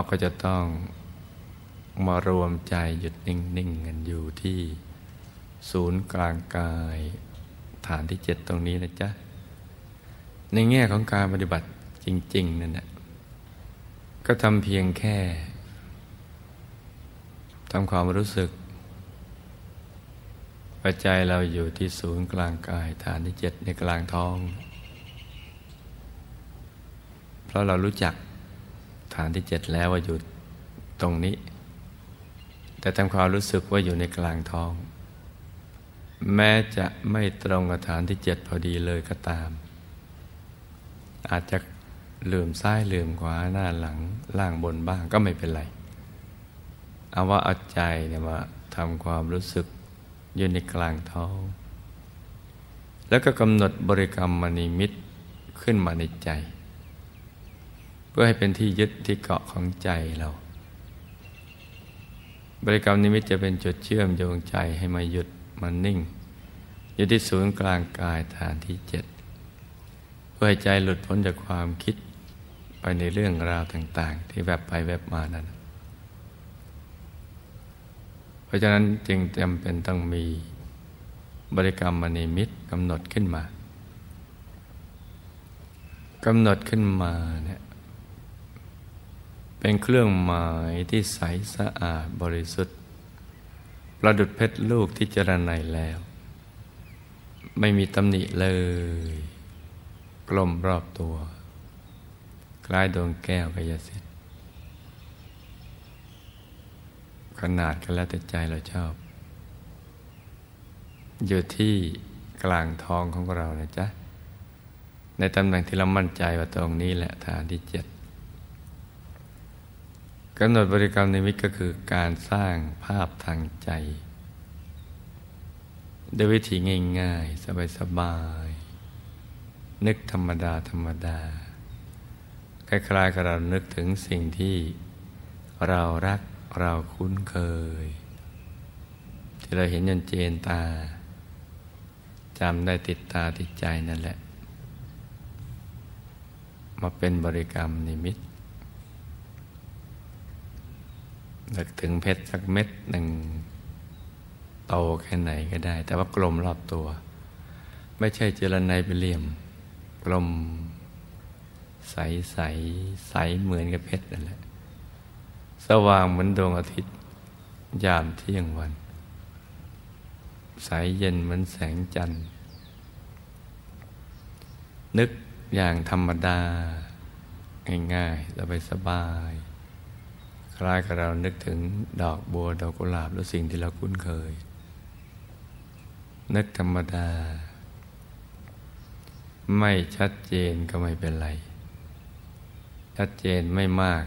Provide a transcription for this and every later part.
เราก็จะต้องมารวมใจหยุดนิ่ง ๆ กันอยู่ที่ศูนย์กลางกาย ฐานที่เจ็ดตรงนี้นะจ๊ะ ในแง่ของการปฏิบัติจริง ๆ นั่นแหละก็ทำเพียงแค่ทำความรู้สึกปัจจัยเราอยู่ที่ศูนย์กลางกาย ฐานที่เจ็ดในกลางท้อง เพราะเรารู้จัก ฐานที่เจ็ดแล้วว่าอยู่ตรงนี้ แต่ทำความรู้สึกว่าอยู่ในกลางท้อง แม้จะไม่ตรงกับฐานที่เจ็ดพอดีเลยก็ตาม อาจจะลืมซ้ายลืมขวาหน้าหลังล่างบนบ้างก็ไม่เป็นไร เอาว่าเอาใจเนี่ยมาทำความรู้สึกอยู่ในกลางท้อง แล้วก็กำหนดบริกรรมมณีมิตรขึ้นมาในใจ เพื่อให้เป็นที่ยึดที่เกาะของใจเรา บริกรรมนิมิตจะเป็นจุดเชื่อมโยงใจให้มาหยุดมันนิ่ง อยู่ที่ศูนย์กลางกายฐานที่เจ็ดเพื่อให้ใจหลุดพ้นจากความคิดไปในเรื่องราวต่าง ๆ ที่แบบไปแบบมานั้น เพราะฉะนั้นจึงจำเป็นต้องมีบริกรรมมณีมิตรกำหนดขึ้นมากำหนดขึ้นมาเนี่ย เป็นเครื่องหมายที่ใสสะอาดบริสุทธิ์ ประดุดเพชรลูกที่เจรไนแล้ว ไม่มีตำหนิเลย กลมรอบตัว คล้ายดวงแก้วกายสิทธิ์ ขนาดกันแล้วแต่ใจเราชอบ อยู่ที่กลางท้องของเรานะจ๊ะ ในตำแหน่งที่เรามั่นใจว่าตรงนี้แหละฐานที่เจ็ด กำหนดบริกรรมนิมิตก็คือการสร้างภาพทางใจด้วยวิธีง่ายๆ สบายๆ นึกธรรมดา ธรรมดา คล้ายๆกับเรานึกถึงสิ่งที่เรารักเราคุ้นเคย ที่เราเห็นยันเจนตาจำได้ติดตาติดใจนั่นแหละ มาเป็นบริกรรมนิมิต นึกถึงเพชรสักเม็ดหนึ่งโตแค่ไหนก็ได้ แต่ว่ากลมรอบตัว ไม่ใช่เจรไนไปเหลี่ยม กลม ใสใสใสเหมือนกับเพชรนั่นแหละ สว่างเหมือนดวงอาทิตย์ ยามเที่ยงวัน ใสเย็นเหมือนแสงจันทร์ นึกอย่างธรรมดา ง่ายๆสบายสบาย คล้ายกับเรานึกถึงดอกบัวดอกกุหลาบหรือสิ่งที่เราคุ้นเคย นึกธรรมดา ไม่ชัดเจนก็ไม่เป็นไร ชัดเจนไม่มาก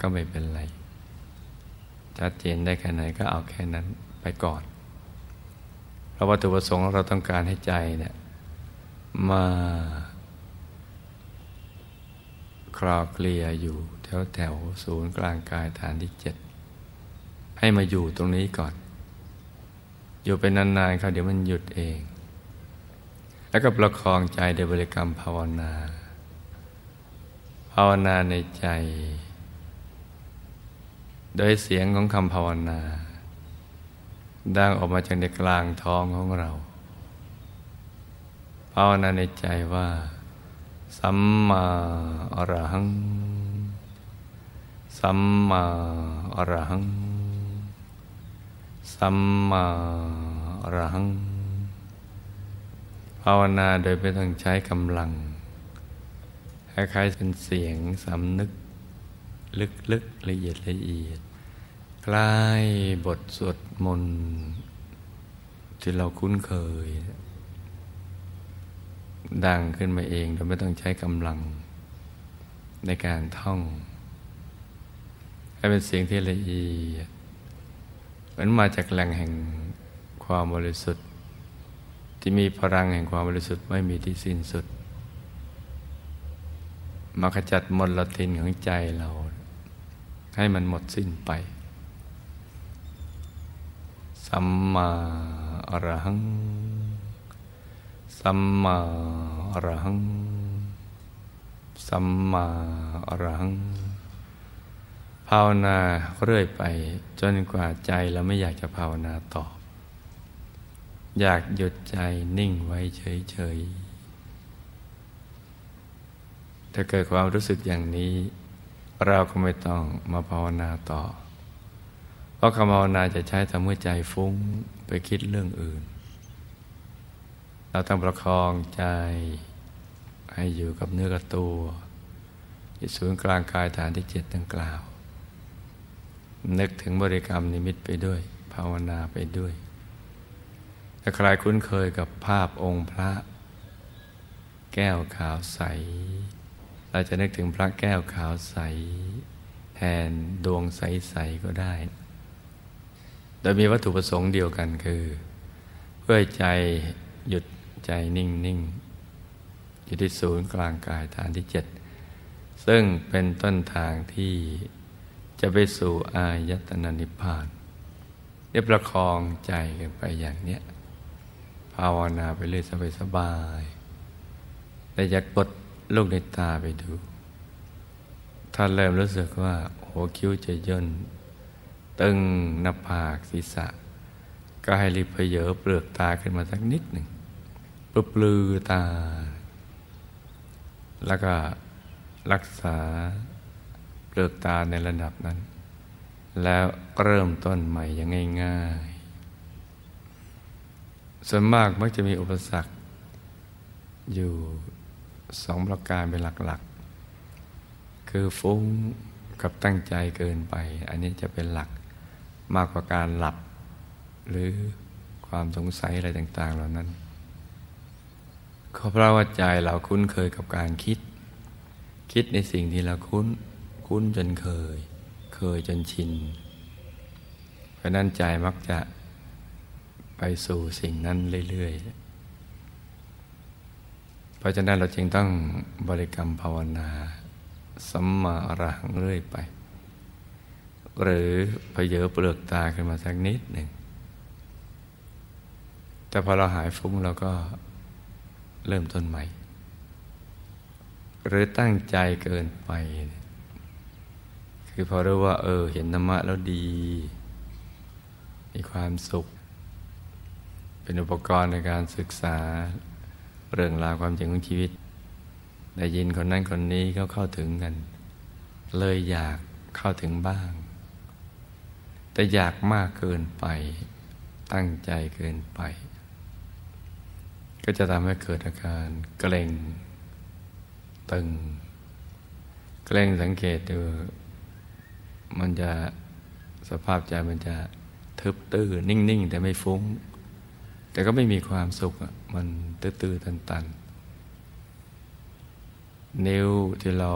ก็ไม่เป็นไร ชัดเจนได้แค่ไหนก็เอาแค่นั้นไปก่อน เพราะวัตถุประสงค์เราต้องการให้ใจเนี่ยมาคลอเคลียอยู่ แถวแถวศูนย์กลางกายฐานที่เจ็ดให้มาอยู่ตรงนี้ก่อน อยู่เป็นนานๆเขาเดี๋ยวมันหยุดเอง แล้วก็ประคองใจโดยบริกรรมภาวนา ภาวนาในใจ โดยเสียงของคำภาวนา ดังออกมาจากในกลางท้องของเรา ภาวนาในใจว่า สัมมาอรหัง สัมมาอรหัง สัมมาอรหัง ภาวนาโดยไม่ต้องใช้กำลัง คล้ายๆเป็นเสียงสำนึก ลึกๆละเอียดละเอียดคล้ายบทสวดมนต์ที่เราคุ้นเคย ดังขึ้นมาเองโดยไม่ต้องใช้กำลังในการท่อง ให้เป็นเสียงที่ละเอียดเหมือนมาจากแหล่งแห่งความบริสุทธิ์ ที่มีพลังแห่งความบริสุทธิ์ไม่มีที่สิ้นสุด มาขจัดมลทินของใจเรา ให้มันหมดสิ้นไป สัมมาอรหัง สัมมาอรหัง สัมมาอรหัง ภาวนาเรื่อยไปจนกว่าใจเราไม่อยากจะภาวนาต่อ อยากหยุดใจนิ่งไว้เฉยๆ ถ้าเกิดความรู้สึกอย่างนี้ เราก็ไม่ต้องมาภาวนาต่อ เพราะคำภาวนาจะใช้ทำเมื่อใจฟุ้งไปคิดเรื่องอื่น เราต้องประคองใจให้อยู่กับเนื้อกับตัวที่ศูนย์กลางกายฐานที่เจ็ดดังกล่าว นึกถึงบริกรรมนิมิตไปด้วย ภาวนาไปด้วยถ้าใครคุ้นเคยกับภาพองค์พระ แก้วขาวใส เราจะนึกถึงพระแก้วขาวใส แทนดวงใส ๆ ก็ได้ โดยมีวัตถุประสงค์เดียวกันคือ เพื่อใจหยุดใจนิ่ง ๆ อยู่ที่ศูนย์กลางกายฐานที่เจ็ดซึ่งเป็นต้นทางที่ จะไปสู่อายตนะนิพพานเรียบประคองใจกันไปอย่างเนี้ยภาวนาไปเรื่อยสบายๆแต่อย่ากดลูกในตาไปดู ถ้าเริ่มรู้สึกว่าหัวคิ้วจะย่น ตึงหน้าผากศีรษะ ก็ให้รีบเพเยอเปลือกตาขึ้นมาสักนิดหนึ่งปลือตา แล้วก็รักษา ลือกตาในระดับนั้น แล้วเริ่มต้นใหม่อย่างง่ายๆ ส่วนมากมักจะมีอุปสรรค อยู่สองประการเป็นหลักๆ คือฟุ้งกับตั้งใจเกินไป อันนี้จะเป็นหลักมากกว่าการหลับ หรือความสงสัยอะไรต่าง ๆ เหล่านั้นเพราะว่าใจเราคุ้นเคยกับการคิด คิดในสิ่งที่เราคุ้น คุ้นจนเคย เคยจนชิน เพราะนั้นใจมักจะไปสู่สิ่งนั้นเรื่อยๆ เพราะฉะนั้นเราจึงต้องบริกรรมภาวนาสัมมาอรหังเรื่อยไป หรือพเยอเปลือกตาขึ้นมาสักนิดหนึ่ง แต่พอเราหายฟุ้งเราก็เริ่มต้นใหม่ หรือตั้งใจเกินไป คือพอรู้ว่า เออ เห็นธรรมะแล้วดี มีความสุข เป็นอุปกรณ์ในการศึกษา เรื่องราวความจริงของชีวิต ได้ยินคนนั้นคนนี้เขาเข้าถึงกัน เลยอยากเข้าถึงบ้าง แต่อยากมากเกินไป ตั้งใจเกินไป ก็จะทำให้เกิดอาการเกร็งตึงเกรงสังเกตดู มันจะสภาพใจมันจะทึบตื้อนิ่ง ๆ แต่ไม่ฟุ้ง แต่ก็ไม่มีความสุขมันตื้อๆตัน ๆ นิ้วที่เรา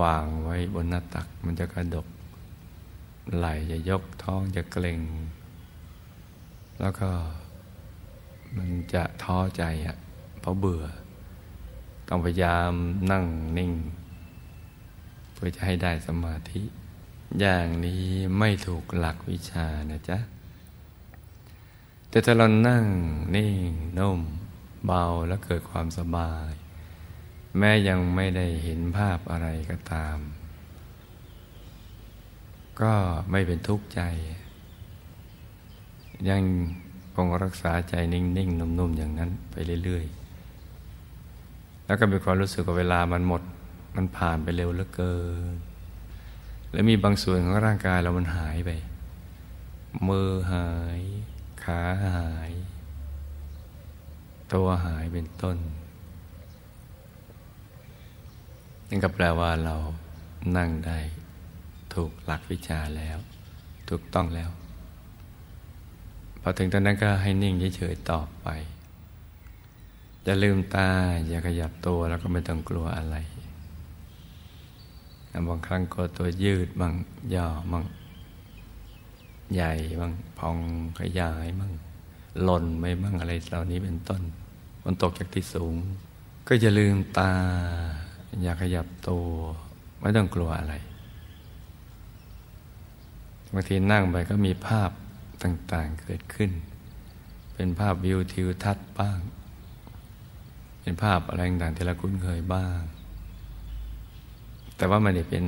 วางไว้บนหน้าตัก มันจะกระดก ไหลจะยกท้องจะเกร็ง แล้วก็มันจะท้อใจอะเพราะเบื่อ ต้องพยายามนั่งนิ่ง เพื่อจะให้ได้สมาธิ อย่างนี้ไม่ถูกหลักวิชานะจ๊ะ แต่ถ้าเรานั่งนิ่งนุ่มเบาแล้วเกิดความสบาย แม้ยังไม่ได้เห็นภาพอะไรก็ตาม ก็ไม่เป็นทุกข์ใจ ยังคงรักษาใจนิ่งๆนุ่มๆอย่างนั้นไปเรื่อย ๆ แล้วก็มีความรู้สึกว่าเวลามันหมด มันผ่านไปเร็วเหลือเกิน แล้วมีบางส่วนของร่างกายเรามันหายไป มือหาย ขาหาย ตัวหายเป็นต้น นั่นก็แปลว่าเรานั่งได้ถูกหลักวิชาแล้ว ถูกต้องแล้ว พอถึงตอนนั้นก็ให้นิ่งเฉยๆต่อไปจะลืมตา อย่าขยับตัวแล้วก็ไม่ต้องกลัวอะไร บางครั้งก็ตัวยืดบ้างย่อบ้างใหญ่บ้างพองขยายบ้างหล่นไม่บ้างอะไรเหล่านี้เป็นต้น มันตกจากที่สูง ก็จะลืมตา อย่าขยับตัวไม่ต้องกลัวอะไรบางทีนั่งไปก็มีภาพต่างๆเกิดขึ้น เป็นภาพวิวทิวทัศน์บ้าง เป็นภาพอะไรต่างที่เราคุ้นเคยบ้าง แต่ว่ามันเป็น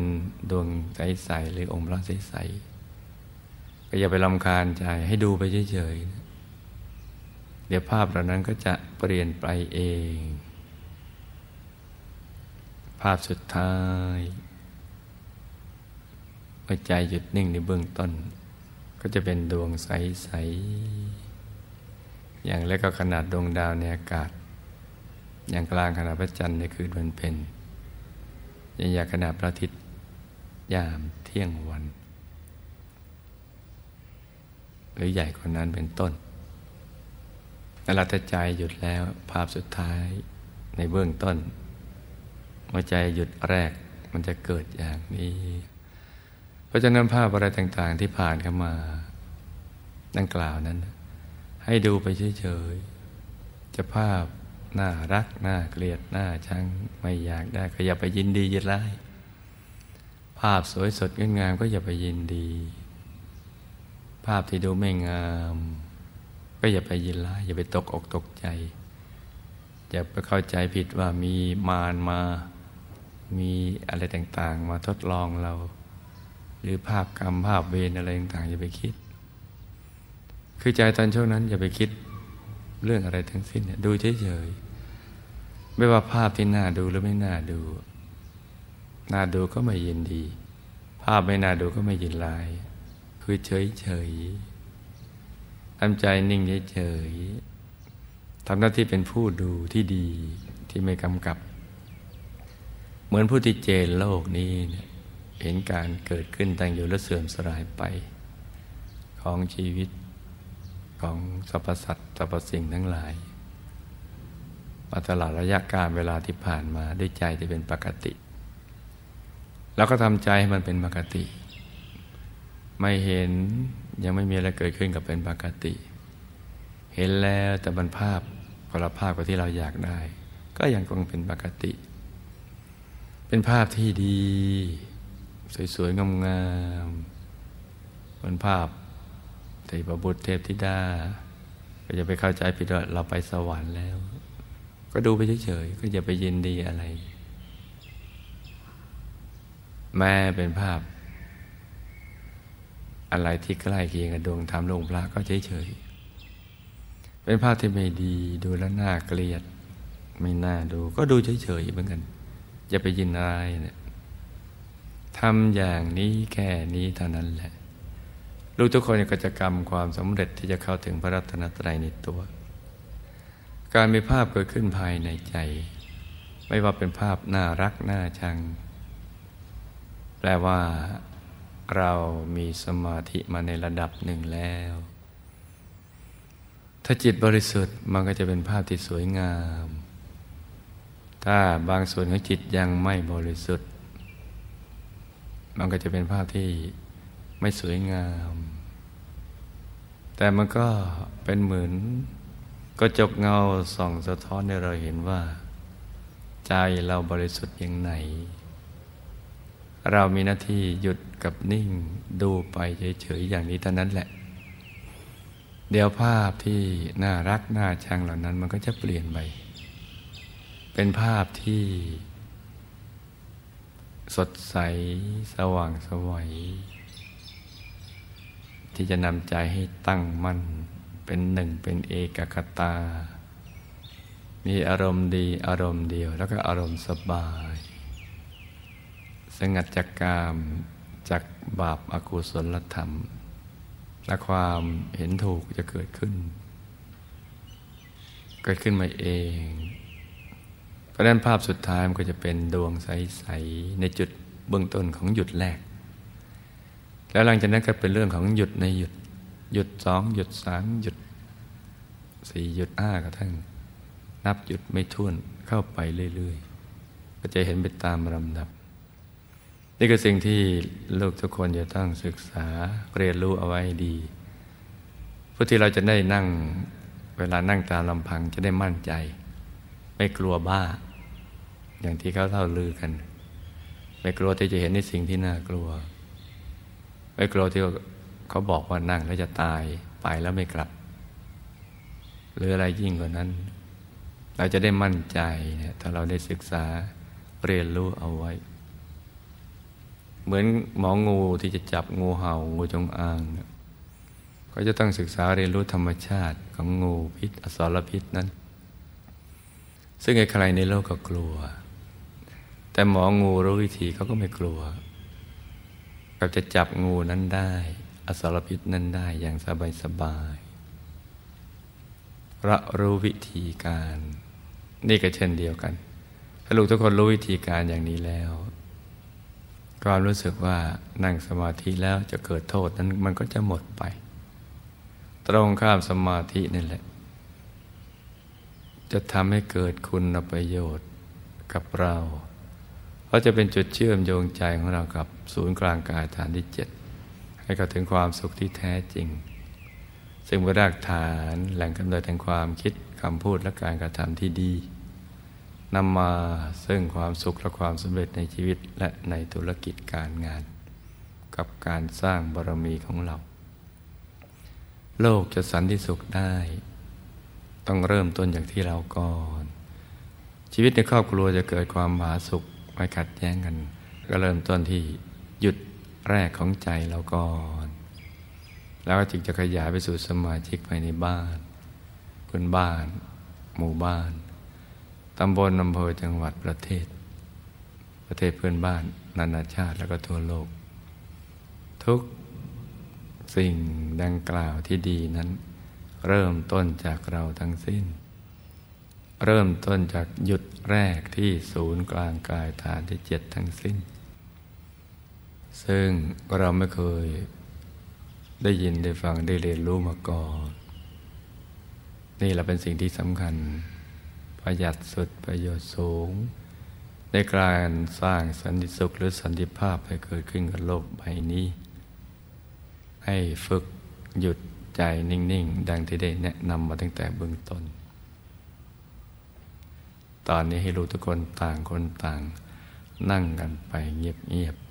ดวงใสๆหรือองค์พระใสๆก็อย่าไปลำคาญใจให้ดูไปเฉยๆเดี๋ยวภาพเหล่านั้นก็จะเปลี่ยนไปเอง ภาพสุดท้ายเมื่อใจหยุดนิ่งในเบื้องต้น ก็จะเป็นดวงใสๆอย่างเล็กก็ขนาดดวงดาวในอากาศ อย่างกลางขนาดพระจันทร์ในคืนวันเพ็ญ ยังอยากขนาพระอาทิตย์ยามเที่ยงวัน หรือใหญ่กว่านั้นเป็นต้นแต่เราใจหยุดแล้วภาพสุดท้ายในเบื้องต้นหัวใจหยุดแรกมันจะเกิดอย่างนี้ เพราะฉะนั้นภาพอะไรต่างๆที่ผ่านเข้ามาดังกล่าวนั้น ให้ดูไปเฉยๆจะภาพน่ารักน่าเกลียดน่าชัง ไม่อยากได้ก็อย่าไปยินดียินร้าย ภาพสวยสดงดงามก็อย่าไปยินดี ภาพที่ดูไม่งาม ก็อย่าไปยินร้าย อย่าไปตกอกตกใจ อย่าไปเข้าใจผิดว่ามีมารมา มีอะไรต่างๆ มาทดลองเรา หรือภาพกรรมภาพเวรอะไรต่างๆอย่าไปคิด คือใจตอนช่วงนั้น อย่าไปคิดเรื่องอะไรทั้งสิ้นดูเฉยๆ ไม่ว่าภาพที่น่าดูหรือไม่น่าดู น่าดูก็ไม่ยินดี ภาพไม่น่าดูก็ไม่ยินลาย คือเฉยๆทำใจนิ่งเฉยทำหน้าที่เป็นผู้ดูที่ดีที่ไม่กำกับ เหมือนผู้ที่เจนโลกนี้เห็นการเกิดขึ้นตั้งอยู่และเสื่อมสลายไป ของชีวิตของสรรพสัตว์สรรพสิ่งทั้งหลาย มาตลอดระยะการเวลาที่ผ่านมาด้วยใจที่เป็นปกติ แล้วก็ทำใจให้มันเป็นปกติ ไม่เห็นยังไม่มีอะไรเกิดขึ้นกับเป็นปกติ เห็นแล้วแต่มันภาพคนละภาพกับที่เราอยากได้ ก็ยังคงเป็นปกติ เป็นภาพที่ดี สวยๆงามๆเป็นภาพเทพบุตรเทพธิดา ก็จะไปเข้าใจผิดว่าเราไปสวรรค์แล้ว ก็ดูไปเฉยๆก็อย่าไปยินดีอะไร แม่เป็นภาพ อะไรที่ใกล้เคียงกับดวงธรรมลงพระก็เฉยๆเป็นภาพที่ไม่ดีดูแล้วน่าเกลียด ไม่น่าดู ก็ดูเฉยๆเหมือนกันอย่าไปยินอะไรเนี่ยทำอย่างนี้แค่นี้เท่านั้นแหละ ลูกทุกคนก็จะกรรมความสำเร็จที่จะเข้าถึงพระรัตนตรัยในตัว การมีภาพเกิดขึ้นภายในใจ ไม่ว่าเป็นภาพน่ารักน่าชัง แปลว่า เรามีสมาธิมาในระดับหนึ่งแล้ว ถ้าจิตบริสุทธิ์มันก็จะเป็นภาพที่สวยงาม ถ้าบางส่วนของจิตยังไม่บริสุทธิ์ มันก็จะเป็นภาพที่ไม่สวยงาม แต่มันก็เป็นเหมือน ก็จกเงาส่องสะท้อนให้เราเห็นว่า ใจเราบริสุทธิ์อย่างไหน เรามีหน้าที่หยุดกับนิ่งดูไปเฉยๆอย่างนี้เท่านั้นแหละ เดี๋ยวภาพที่น่ารักน่าชังเหล่านั้นมันก็จะเปลี่ยนไปเป็นภาพที่ สดใสสว่างสวัยที่จะนำใจให้ตั้งมั่น เป็นหนึ่งเป็นเอกคตา มีอารมณ์ดีอารมณ์เดียว แล้วก็อารมณ์สบาย สงัดจากกามจากบาปอากุศลธรรม และความเห็นถูกจะเกิดขึ้น เกิดขึ้นมาเองเพราะนั้นภาพสุดท้ายมันก็จะเป็นดวงใส ๆ ในจุดเบื้องต้นของหยุดแรก แล้วหลังจากนั้นก็เป็นเรื่องของหยุดในหยุด หยุดสองหยุดสามหยุดสี่หยุดห้ากระทั่ง นับหยุดไม่ท้วนเข้าไปเรื่อยๆ ก็จะเห็นไปตามลำดับ นี่คือสิ่งที่ลูกทุกคนจะต้องศึกษาเรียนรู้เอาไว้ดีเพื่อที่เราจะได้นั่งเวลานั่งตามลำพังจะได้มั่นใจ ไม่กลัวบ้า อย่างที่เขาเล่าลือกัน ไม่กลัวที่จะเห็นในสิ่งที่น่ากลัว ไม่กลัวที่ เขาบอกว่านั่งแล้วจะตายไปแล้วไม่กลับ หรืออะไรยิ่งกว่านั้น เราจะได้มั่นใจเนี่ยถ้าเราได้ศึกษาเรียนรู้เอาไว้ เหมือนหมองูที่จะจับงูเห่างูจงอางก็จะต้องศึกษาเรียนรู้ธรรมชาติของงูพิษอสรพิษนั้น ซึ่งใครในโลกก็กลัว แต่หมองูรู้วิธีเขาก็ไม่กลัวก็จะจับงูนั้นได้ อสรพิษนั้นได้อย่างสบายสบายระรู้วิธีการ นี่ก็เช่นเดียวกัน ถ้าลูกทุกคนรู้วิธีการอย่างนี้แล้วความรู้สึกว่านั่งสมาธิแล้วจะเกิดโทษนั้นมันก็จะหมดไป ตรงข้ามสมาธินี่แหละ จะทำให้เกิดคุณประโยชน์กับเรา เพราะจะเป็นจุดเชื่อมโยงใจของเรากับศูนย์กลางกายฐานที่เจ็ด ให้เข้าถึงความสุขที่แท้จริง ซึ่งเป็นรากฐานแหล่งกำเนิดแห่งความคิดคำพูดและการกระทำที่ดีนำมาซึ่งความสุขและความสำเร็จในชีวิตและในธุรกิจการงาน กับการสร้างบารมีของเรา โลกจะสันติสุขได้ ต้องเริ่มต้นจากที่เราก่อน ชีวิตในครอบครัวจะเกิดความหาสุขไม่ขัดแย้งกัน ก็เริ่มต้นที่หยุด แรกของใจเราก่อน แล้วจึงจะขยายไปสู่สมาชิกภายในบ้านพื่อนบ้าน หมู่บ้าน ตำบลอำเภอจังหวัดประเทศ ประเทศเพื่อนบ้าน นานาชาติแล้วก็ทั่วโลก ทุกสิ่งดังกล่าวที่ดีนั้น เริ่มต้นจากเราทั้งสิ้น เริ่มต้นจากหยุดแรกที่ศูนย์กลางกายฐานที่เจ็ดทั้งสิ้น ซึ่งเราไม่เคยได้ยินได้ฟังได้เรียนรู้มาก่อน นี่แหละเป็นสิ่งที่สำคัญ ประหยัดสุดประโยชน์สูง ในการสร้างสันติสุขหรือสันติภาพให้เกิดขึ้นกับโลกใบนี้ ให้ฝึกหยุดใจนิ่ง ๆ ดังที่ได้แนะนำมาตั้งแต่เบื้องต้น ตอนนี้ให้รู้ทุกคนต่างคนต่าง นั่งกันไปเงียบ ๆ